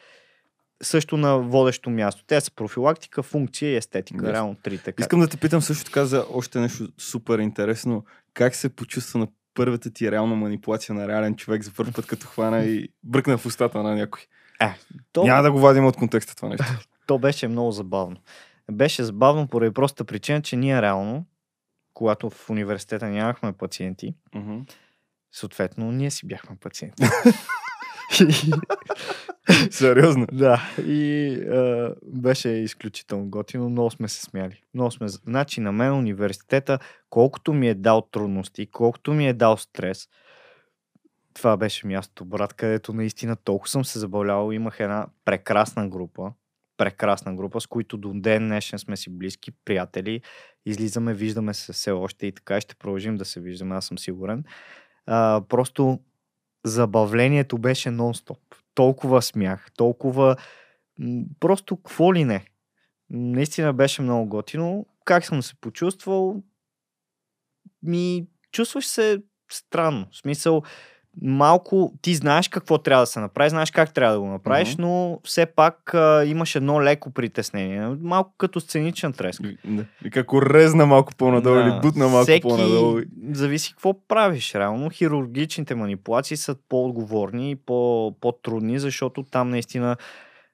също на водещо място. Те са профилактика, функция и естетика. Ясно. Реално трите. как- Искам да те питам също така за още нещо супер интересно. Как се почувства на първата ти реална манипулация на реален човек за първи път, като хвана и бръкна в устата на някой? То, Няма да го вадим от контекста това нещо. то беше много забавно. Беше забавно поради простата причина, че ние реално, когато в университета нямахме пациенти, Мгм. Съответно ние си бяхме пациенти. Сериозно. Да, и а, беше изключително готино. Много сме се смяли. Много сме... Значи на мен университета, колкото ми е дал трудности, колкото ми е дал стрес, това беше мястото, брат, където наистина толкова съм се забавлявал. Имах една прекрасна група, прекрасна група, с които до ден днешен сме си близки, приятели. Излизаме, виждаме се все още и така ще продължим да се виждаме, аз съм сигурен. А, просто забавлението беше нон-стоп. Толкова смях, толкова... Просто какво ли не. Наистина беше много готино. Как съм се почувствал? Ми, чувстваш се странно. В смисъл, малко ти знаеш какво трябва да се направи, знаеш как трябва да го направиш, Мгм. но все пак а, имаш едно леко притеснение. Малко като сценичен треск. И- да. И како резна малко по-надолу Да. или бутна малко Всеки по-надолу. Зависи какво правиш. Реално хирургичните манипулации са по-отговорни и по- по-трудни, защото там наистина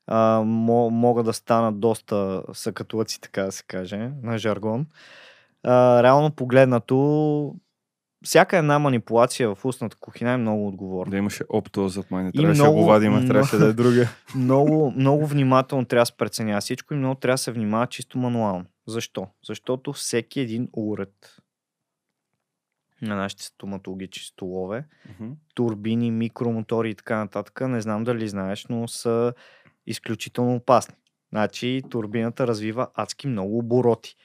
а, мо- могат да станат доста съкатулъци, така да се каже, на жаргон. А, реално погледнато, всяка една манипулация в устната кухина е много отговорна. Да имаше опто зад мен. Не трябваше да много- го вадим, трябваше да е друга. много, много внимателно трябва да се преценява всичко и много трябва да се внимава чисто мануално. Защо? Защото всеки един уред на нашите стоматологични столове, Мгм. турбини, микромотори и така нататък, не знам дали знаеш, но са изключително опасни. Значи турбината развива адски много обороти.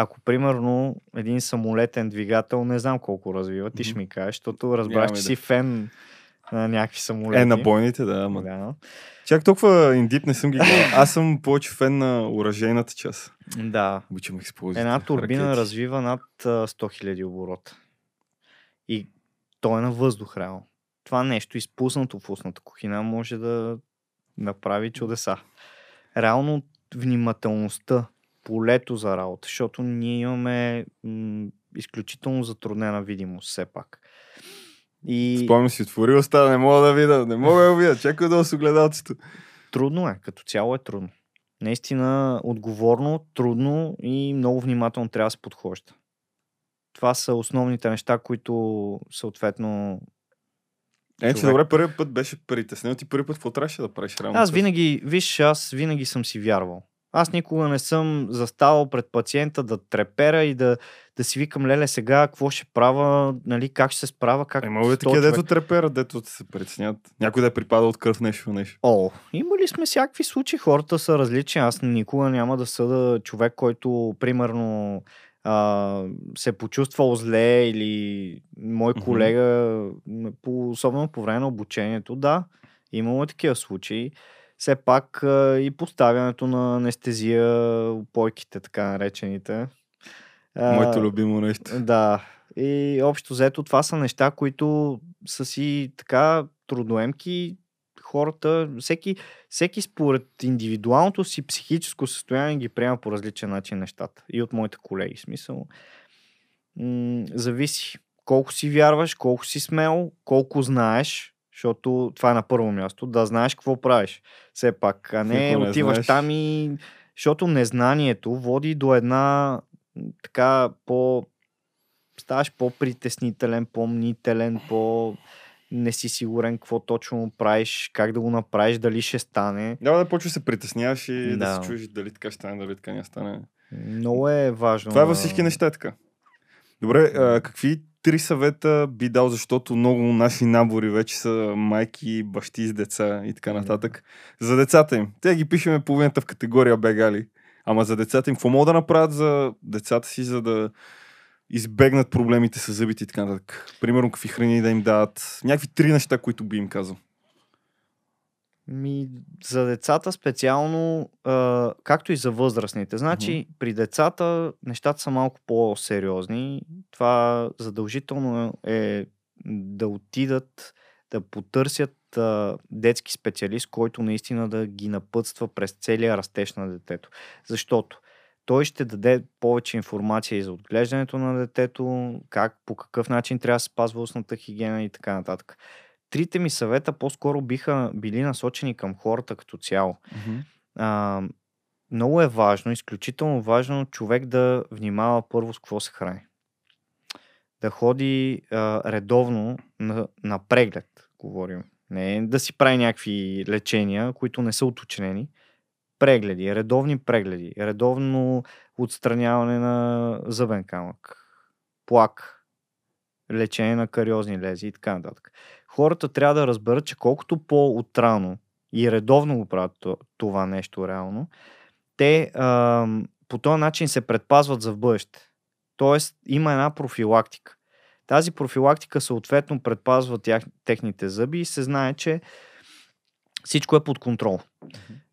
Ако, примерно, един самолетен двигател, не знам колко развива, ти ще ми кажеш, защото разбрах, че си фен на някакви самолети. Е, на бойните, да, ама. Да. Чак толкова индип не съм ги гледал. Аз съм повече фен на уражейната част. да. Обичам експлозиите. Една турбина ракети. развива над а, 100 000 оборота. И той е на въздух, реално. Това нещо, изпуснато в устната кухина, може да направи чудеса. Реално внимателността, полето за работа, защото ние имаме м- изключително затруднена видимост все пак. И Спомням си, отвори уста, не мога да видя, не мога да видя, чакай да с огледалцето. трудно е, като цяло е трудно. Наистина отговорно, трудно и много внимателно трябва да се подхожда. Това са основните неща, които съответно Е, че Човек. добре, първият път беше притеснен. Ти първи път какво трябваше да правиш реално? Аз винаги, виж, аз винаги съм си вярвал. Аз никога не съм заставал пред пациента да трепера и да, да си викам, леле, сега какво ще правя, нали, как ще се справя, как... Има ли такива, дето треперат, дето се притеснят? Някой да е припадал от кръв нещо, нещо. О, имали сме всякакви случаи, хората са различни. Аз никога няма да съда човек, който примерно а, се почувствал зле или мой колега, м, по, особено по време на обучението. Да, имало е такива случаи. Все пак и поставянето на анестезия, опойките, така наречените. Моето любимо нещо. да. И общо взето това са неща, които са си така трудоемки. Хората, всеки, всеки според индивидуалното си психическо състояние ги приема по различен начин нещата. И от моите колеги. Смисъл, м- зависи колко си вярваш, колко си смел, колко знаеш, защото това е на първо място, да знаеш какво правиш. Все пак, а не, не отиваш знаеш- там и... Защото незнанието води до една така по... Ставаш по-притеснителен, по-мнителен, по... Не си сигурен какво точно правиш, как да го направиш, дали ще стане. Да почва да се притесняваш и да, Да. се чуеш дали така ще стане, дали така не стане. Много е важно. Това е във всички неща е така. Добре, а, какви три съвета би дал, защото много наши набори вече са майки, бащи с деца и така нататък. За децата им. Те ги пишеме половината в категория бегали. Ама за децата им, какво могат да направят за децата си, за да избегнат проблемите с зъбите и така нататък? Примерно, какви храни да им дадат. Някакви три неща, които би им казал. Ми, за децата специално, а, както и за възрастните. Значи, при децата нещата са малко по-сериозни. Това задължително е да отидат да потърсят а, детски специалист, който наистина да ги напътства през целия растеж на детето. Защото той ще даде повече информация и за отглеждането на детето, как, по какъв начин трябва да се спазва устната хигиена и така нататък. Трите ми съвета по-скоро биха били насочени към хората като цяло. А, много е важно, изключително важно човек да внимава първо с какво се храни. Да ходи а, редовно на, на преглед, говорим. Не да си прави някакви лечения, които не са уточнени. Прегледи, редовни прегледи, редовно отстраняване на зъбен камък, плак, лечение на кариозни лези и така нататък. Хората трябва да разберат, че колкото по-отрано и редовно го правят то- това нещо реално, те а, по този начин се предпазват за в бъдеще. Тоест има една профилактика. Тази профилактика съответно предпазва тях, техните зъби и се знае, че всичко е под контрол.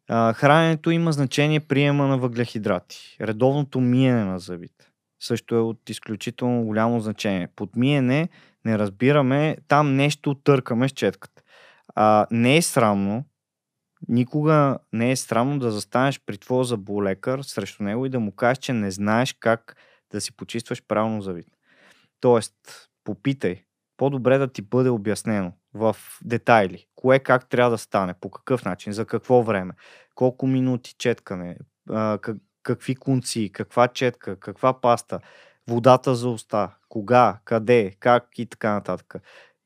А, храненето има значение приема на въглехидрати. Редовното миене на зъбите също е от изключително голямо значение. Под миене не разбираме, там нещо търкаме с четката. А, не е срамно, никога не е срамно да застанеш при твоя заболекар срещу него и да му кажеш, че не знаеш как да си почистваш правилно зъбите. Тоест, попитай. По-добре да ти бъде обяснено в детайли. Кое как трябва да стане, по какъв начин, за какво време, колко минути четкане, какви конци, каква четка, каква паста, водата за уста, кога, къде, как и така нататък.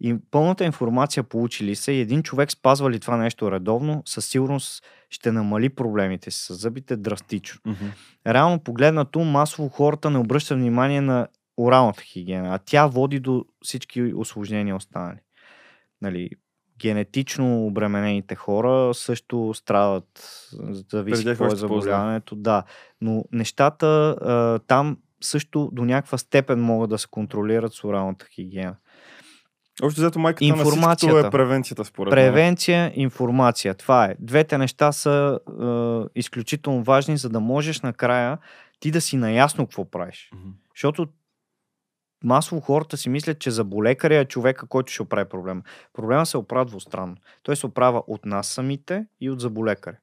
И пълната информация получили се и един човек спазва ли това нещо редовно, със сигурност ще намали проблемите си с зъбите драстично. Реално погледнато, масово хората не обръщат внимание на оралната хигиена, а тя води до всички осложнения останали. Нали, генетично обременените хора също страдат, зависи какво е заболяването, да. Но нещата а, там също до някаква степен могат да се контролират с оралната хигиена. Общо взето майката на Информацията. всичкото е превенцията, според мен. Превенция, информация. Това е. Двете неща са е, изключително важни, за да можеш накрая ти да си наясно какво правиш. Мгм. Защото масово хората си мислят, че заболекаря е човека, който ще оправи проблема. Проблема се оправя двустранно. Той се оправя от нас самите и от заболекаря.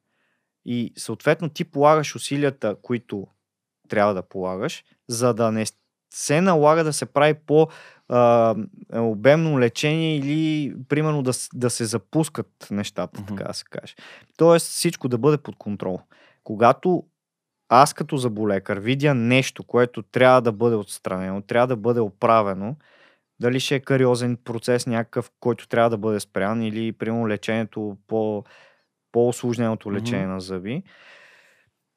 И съответно ти полагаш усилията, които трябва да полагаш, за да не се налага да се прави по а, обемно лечение или примерно да, да се запускат нещата, Мгм. така да се каже. Тоест всичко да бъде под контрол. Когато аз като заболекар видя нещо, което трябва да бъде отстранено, трябва да бъде оправено, дали ще е кариозен процес някакъв, който трябва да бъде спрян или примерно лечението по по-осложненото лечение на зъби,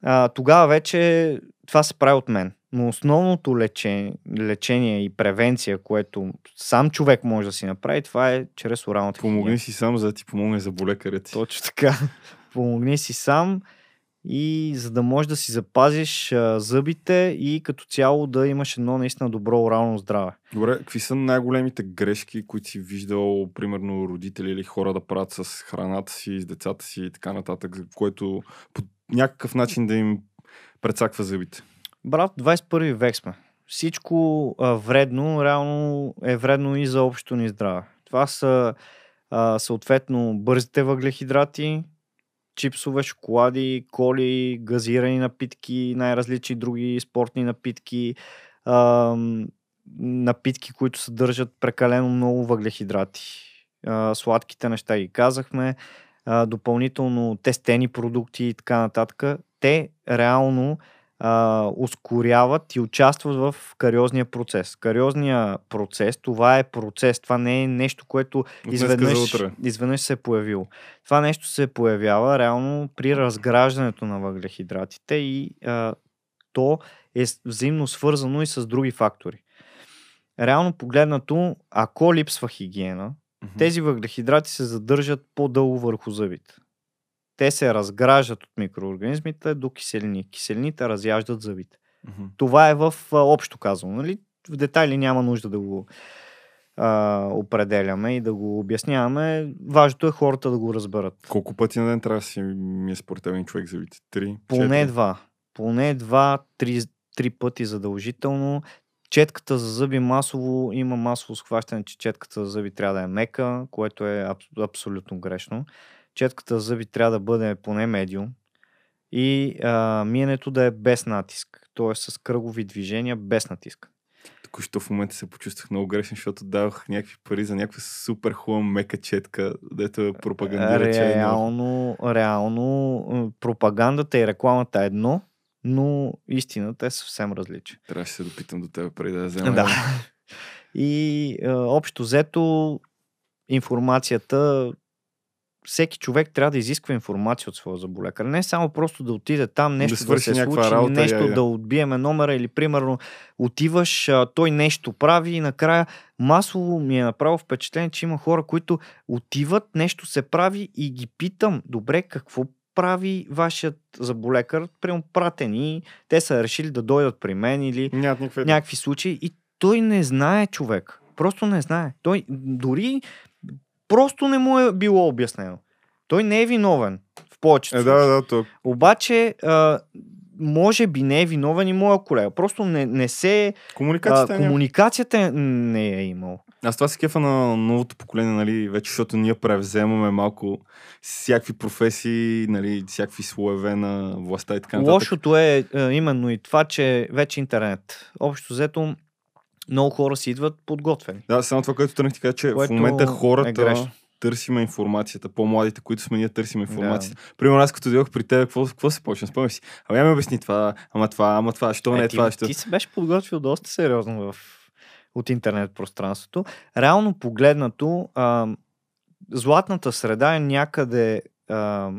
а, тогава вече това се прави от мен. Но основното лечение, лечение и превенция, което сам човек може да си направи, това е чрез оралната Помогни хигиена. си сам, за да ти помогне за болекарят ти. Точно така. Помогни си сам и за да можеш да си запазиш а, зъбите и като цяло да имаш едно наистина добро орално здраве. Добре, какви са най-големите грешки, които си виждал, примерно, родители или хора да правят с храната си, с децата си и така нататък, за което по някакъв начин да им прецаква зъбите? Брат, 21 век сме. Всичко а, вредно, реално е вредно и за общото ни здраве. Това са а, съответно бързите въглехидрати, чипсове, шоколади, коли, газирани напитки, най-различни други спортни напитки, а, напитки, които съдържат прекалено много въглехидрати. А, сладките неща ги казахме, а, допълнително тестени продукти и така нататък. Те реално а, ускоряват и участват в кариозния процес. Кариозния процес, това е процес, това не е нещо, което изведнъж, изведнъж се е появило. Това нещо се появява реално при разграждането на въглехидратите и а, то е взаимно свързано и с други фактори. Реално погледнато, ако липсва хигиена, Мгм. тези въглехидрати се задържат по-дълго върху зъбите. Те се разграждат от микроорганизмите до киселини. Киселините разяждат зъбите. Мгм. Това е в а, общо казано. Нали? В детайли няма нужда да го а, определяме и да го обясняваме. Важното е хората да го разберат. Колко пъти на ден трябва да си ми е според теб човек зъбите? Три? Поне два. Поне два, три, три пъти задължително. Четката за зъби масово има масово схващане, че четката за зъби трябва да е мека, което е аб, абсолютно грешно. Четката за зъби трябва да бъде поне медиум и а, миенето да е без натиск, т.е. с кръгови движения без натиск. Току-що в момента се почувствах много грешен, защото давах някакви пари за някаква супер хубава мека четка, дето пропагандира, че е Реално, реално пропагандата и рекламата е едно, но истината е съвсем различна. Трябваше да се допитам до теб преди да я взема. Да. И а, общо взето информацията всеки човек трябва да изисква информация от своя заболекар. Не само просто да отиде там, нещо да, свърши се случи, работа нещо айде. да отбиеме номера или примерно отиваш, той нещо прави и накрая масово ми е направо впечатление, че има хора, които отиват, нещо се прави и ги питам, добре, какво прави вашият заболекар? Прямо пратени, те са решили да дойдат при мен или някакви случаи и той не знае човек. Просто не знае. Той дори просто не му е било обяснено. Той не е виновен в повечето Е, да, да, то. Обаче, а, може би не е виновен и моя колега. Просто не, не се... А, Комуникацията е някаква. комуникацията не е имал. Аз това се кефа на новото поколение, нали, вече, защото ние превземаме малко всякакви професии, нали, всякакви слоеве на властта и така нататък. Лошото е а, именно и това, че вече интернет. Общо взето, много хора си идват подготвени. Да, само това, което тръгнах ти кажа, че Което в момента е хората грешно. търсиме информацията. По-младите, които сме, ние търсим информацията. Примерно аз като дойдох при теб, какво, какво се почна? Спомняш си. Ама я ми обясни това, ама това, ама това, що не е ти, това, що... ти се беше подготвил доста сериозно в, от интернет пространството. Реално погледнато, а, златната среда е някъде а,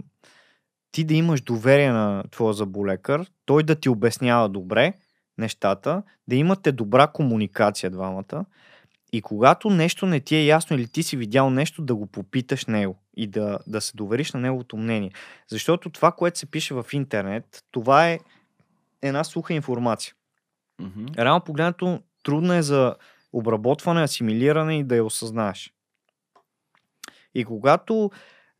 ти да имаш доверие на твоя заболекар, той да ти обяснява добре нещата, да имате добра комуникация двамата и когато нещо не ти е ясно или ти си видял нещо, да го попиташ него и да, да се довериш на неговото мнение. Защото това, което се пише в интернет, това е една суха информация. Мгм. Реално погледнато, трудно е за обработване, асимилиране и да я осъзнаеш. И когато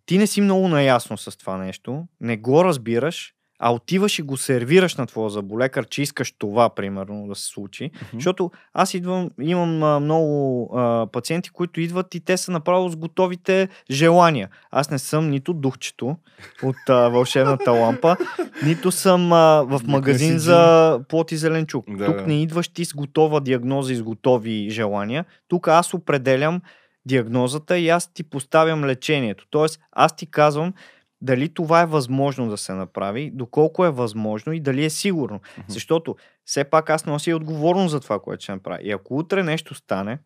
ти не си много наясно с това нещо, не го разбираш, а отиваш и го сервираш на твоя заболекар, че искаш това, примерно, да се случи. Мгм. Защото аз идвам, имам а, много а, пациенти, които идват и те са направо с готовите желания. Аз не съм нито духчето от а, вълшебната лампа, нито съм а, в магазин за плод и зеленчук. Да, Тук да. не идваш ти с готова диагноза и с готови желания. Тук аз определям диагнозата и аз ти поставям лечението. Тоест, аз ти казвам дали това е възможно да се направи, доколко е възможно и дали е сигурно. Мгм. Защото все пак аз нося и отговорност за това, което ще направи. И ако утре нещо стане,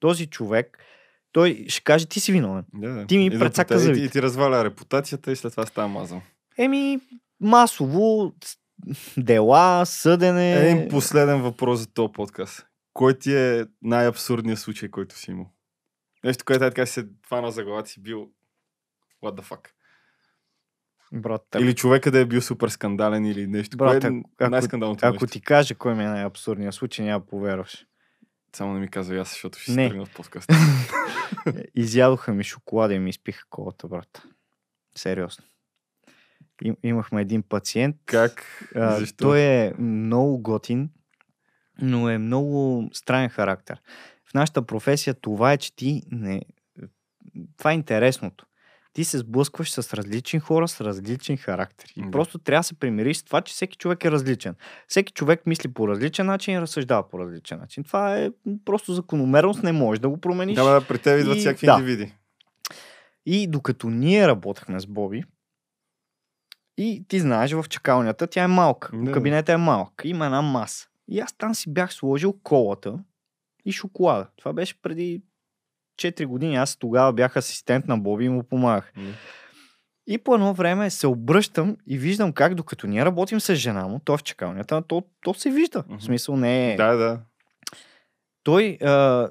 този човек, той ще каже, ти си виновен. Да, да. Ти ми И да прецака потая- и, ти, и ти разваля репутацията и след това става мазал. Еми, масово дела, съдене. Един последен въпрос за този подкаст. Кой ти е най-абсурдният случай, който си имал? Нещо, което е така се фана за главата си бил What the fuck? Брат, ако, Или човека да е бил супер скандален или нещо. Брат, Кое е ако- ако- най-скандалното ако нещо? ти кажа кой ми е най-абсурдният случай, няма повярваш. Само не ми казва аз, защото ще Не. си тръгна от подкаста. Изядоха ми шоколада и ми изпиха колата, брат. Сериозно. Им, имахме един пациент. Как? А, Защо? той е много готин, но е много странен характер. В нашата професия това е, че ти не... Това е интересното. Ти се сблъскваш с различни хора с различен характер. И Да. просто трябва да се примириш с това, че всеки човек е различен. Всеки човек мисли по различен начин и разсъждава по различен начин. Това е просто закономерност, не можеш да го промениш. Да, при теб идват И- всякакви да. индивиди. И докато ние работехме с Боби, и ти знаеш, в чакалнята тя е малка. Да. Кабинета е малък. Има една маса. И аз там си бях сложил колата и шоколада. Това беше преди 4 години. Аз тогава бях асистент на Боби и му помагах. И по едно време се обръщам и виждам как докато ние работим с жена му, той е в чакалнята, то, то се вижда. Мгм. В смисъл не е... Да, да. Той а,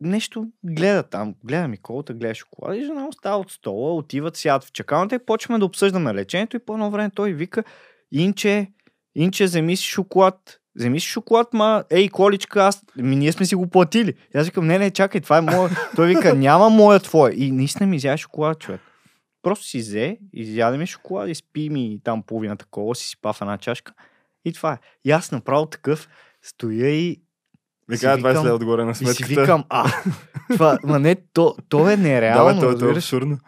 нещо гледа там, гледа ми колата, гледа шоколада и жена му става от стола, отиват, сядат в чакалната и почваме да обсъждаме лечението и по едно време той вика, Инче, Инче, вземи си шоколад. Вземи си шоколад, ма, ей, количка, аз, ми, ние сме си го платили. И аз викам, не, не, чакай, това е моя. Той вика, няма моя твоя. И наистина ми изяде шоколад, човек. Просто си взе, изяде ми шоколад и спи ми там половината кола, си спа в една чашка. И това е. И аз направо такъв стоя и си кажа 20 викам- лева отгоре на и си сметката. викам, а, това, ма не, то, то е да, нереално, бе, то, то е абсурдно.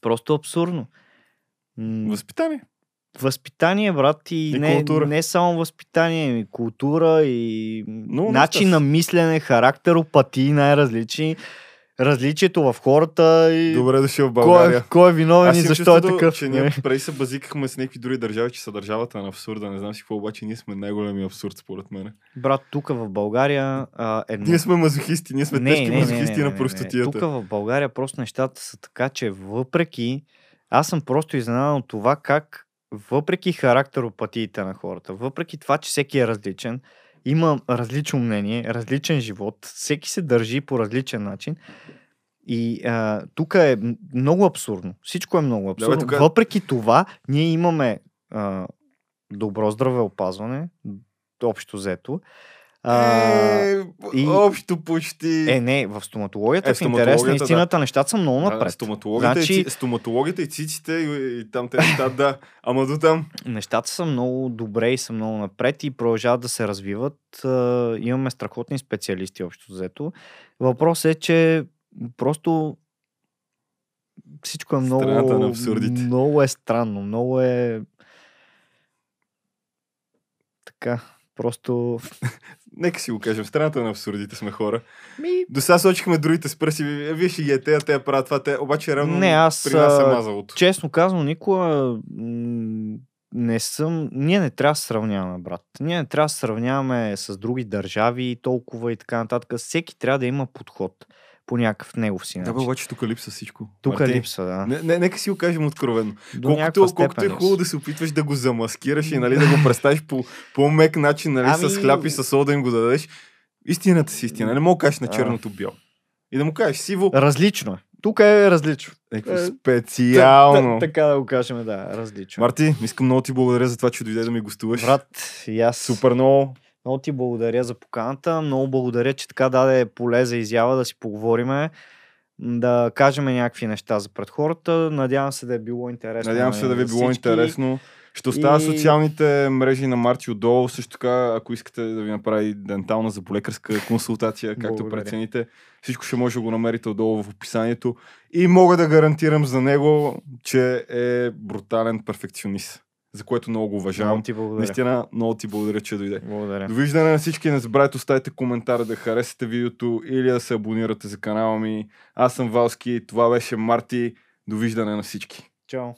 Просто абсурдно. М, Възпитание. Възпитание, брат, и, И не, култура. не само възпитание, и култура, и Много начин на мислене, характеропатии най-различни, различието в хората и Добре дошъл в кой, България. е, кой е виновен Аз и защо е такъв. че не? ние преди се базикахме с някакви други държави, че са държавата на абсурда. Не знам си какво, обаче ние сме най-големи абсурд, според мен. Брат, тук в България а, едно... Ние сме мазохисти, ние сме тежки мазохисти на простотията. Тук в България просто нещата са така, че въпреки... Аз съм просто изненадан от това как въпреки характеропатиите на хората, въпреки това, че всеки е различен, има различно мнение, различен живот, всеки се държи по различен начин. И а, тук е много абсурдно. Всичко е много абсурдно. тука- Въпреки това, ние имаме а, добро здравеопазване, общо взето. А, Е, и- Общо почти. е, не, в стоматологията, Е, в интерес на истината, нещата са много Да, напред. стоматологията, Значи- и, стоматологията и циците и, и там те неща, да. Ама до там. Нещата са много добре и са много напред и продължават да се развиват. Имаме страхотни специалисти общо взето. Въпросът е, че просто всичко е много, Страната на абсурдите. много е странно, много е така, просто Нека си го кажем, в страната на абсурдите сме хора. ми, До сега сочихме другите с пръси. ви- Вие ще ги е те, те правят това, те. Обаче реално Не, аз, при нас е мазалото. честно казано, никога не съм... Ние не трябва да сравняваме, брат. Ние не трябва да сравняваме с други държави толкова и така нататък. Всеки трябва да има подход по някакъв негов си Да, начин. бе, обаче тук липса всичко. Тук Марти, липса, да. Не, не, нека си го кажем откровенно. До Колкото, степен колкото е хубаво да се опитваш да го замаскираш и нали, да го представиш по по-мек начин, нали, Ами- с хляб и с да им го дадеш, истината си истина. Не мога да кажеш на черното бяло. И да му кажеш сиво, Различно е. Тук е различно. някакво Е, специално. Та- Така да го кажем, да, различно. Марти, искам много ти благодаря за това, че дойде да ми гостуваш. Брат, и аз. Супер много. Много ти благодаря за поканата. Много благодаря, че така даде поле за изява да си поговориме. Да кажем някакви неща за пред хората. Надявам се да е било интересно. Надявам се да ви е било интересно. Ще оставя И- социалните мрежи на Марти отдолу. Също така, ако искате да ви направи дентална заболекарска консултация, както Благодаря. прецените, всичко ще може да го намерите отдолу в описанието. И мога да гарантирам за него, че е брутален перфекционист, за което много го уважавам. Много ти благодаря. Наистина, много ти благодаря, че дойде. Благодаря. Довиждане на всички. Не забравяйте, оставите коментар да харесате видеото или да се абонирате за канала ми. Аз съм Валски, това беше Марти. Довиждане на всички. Чао.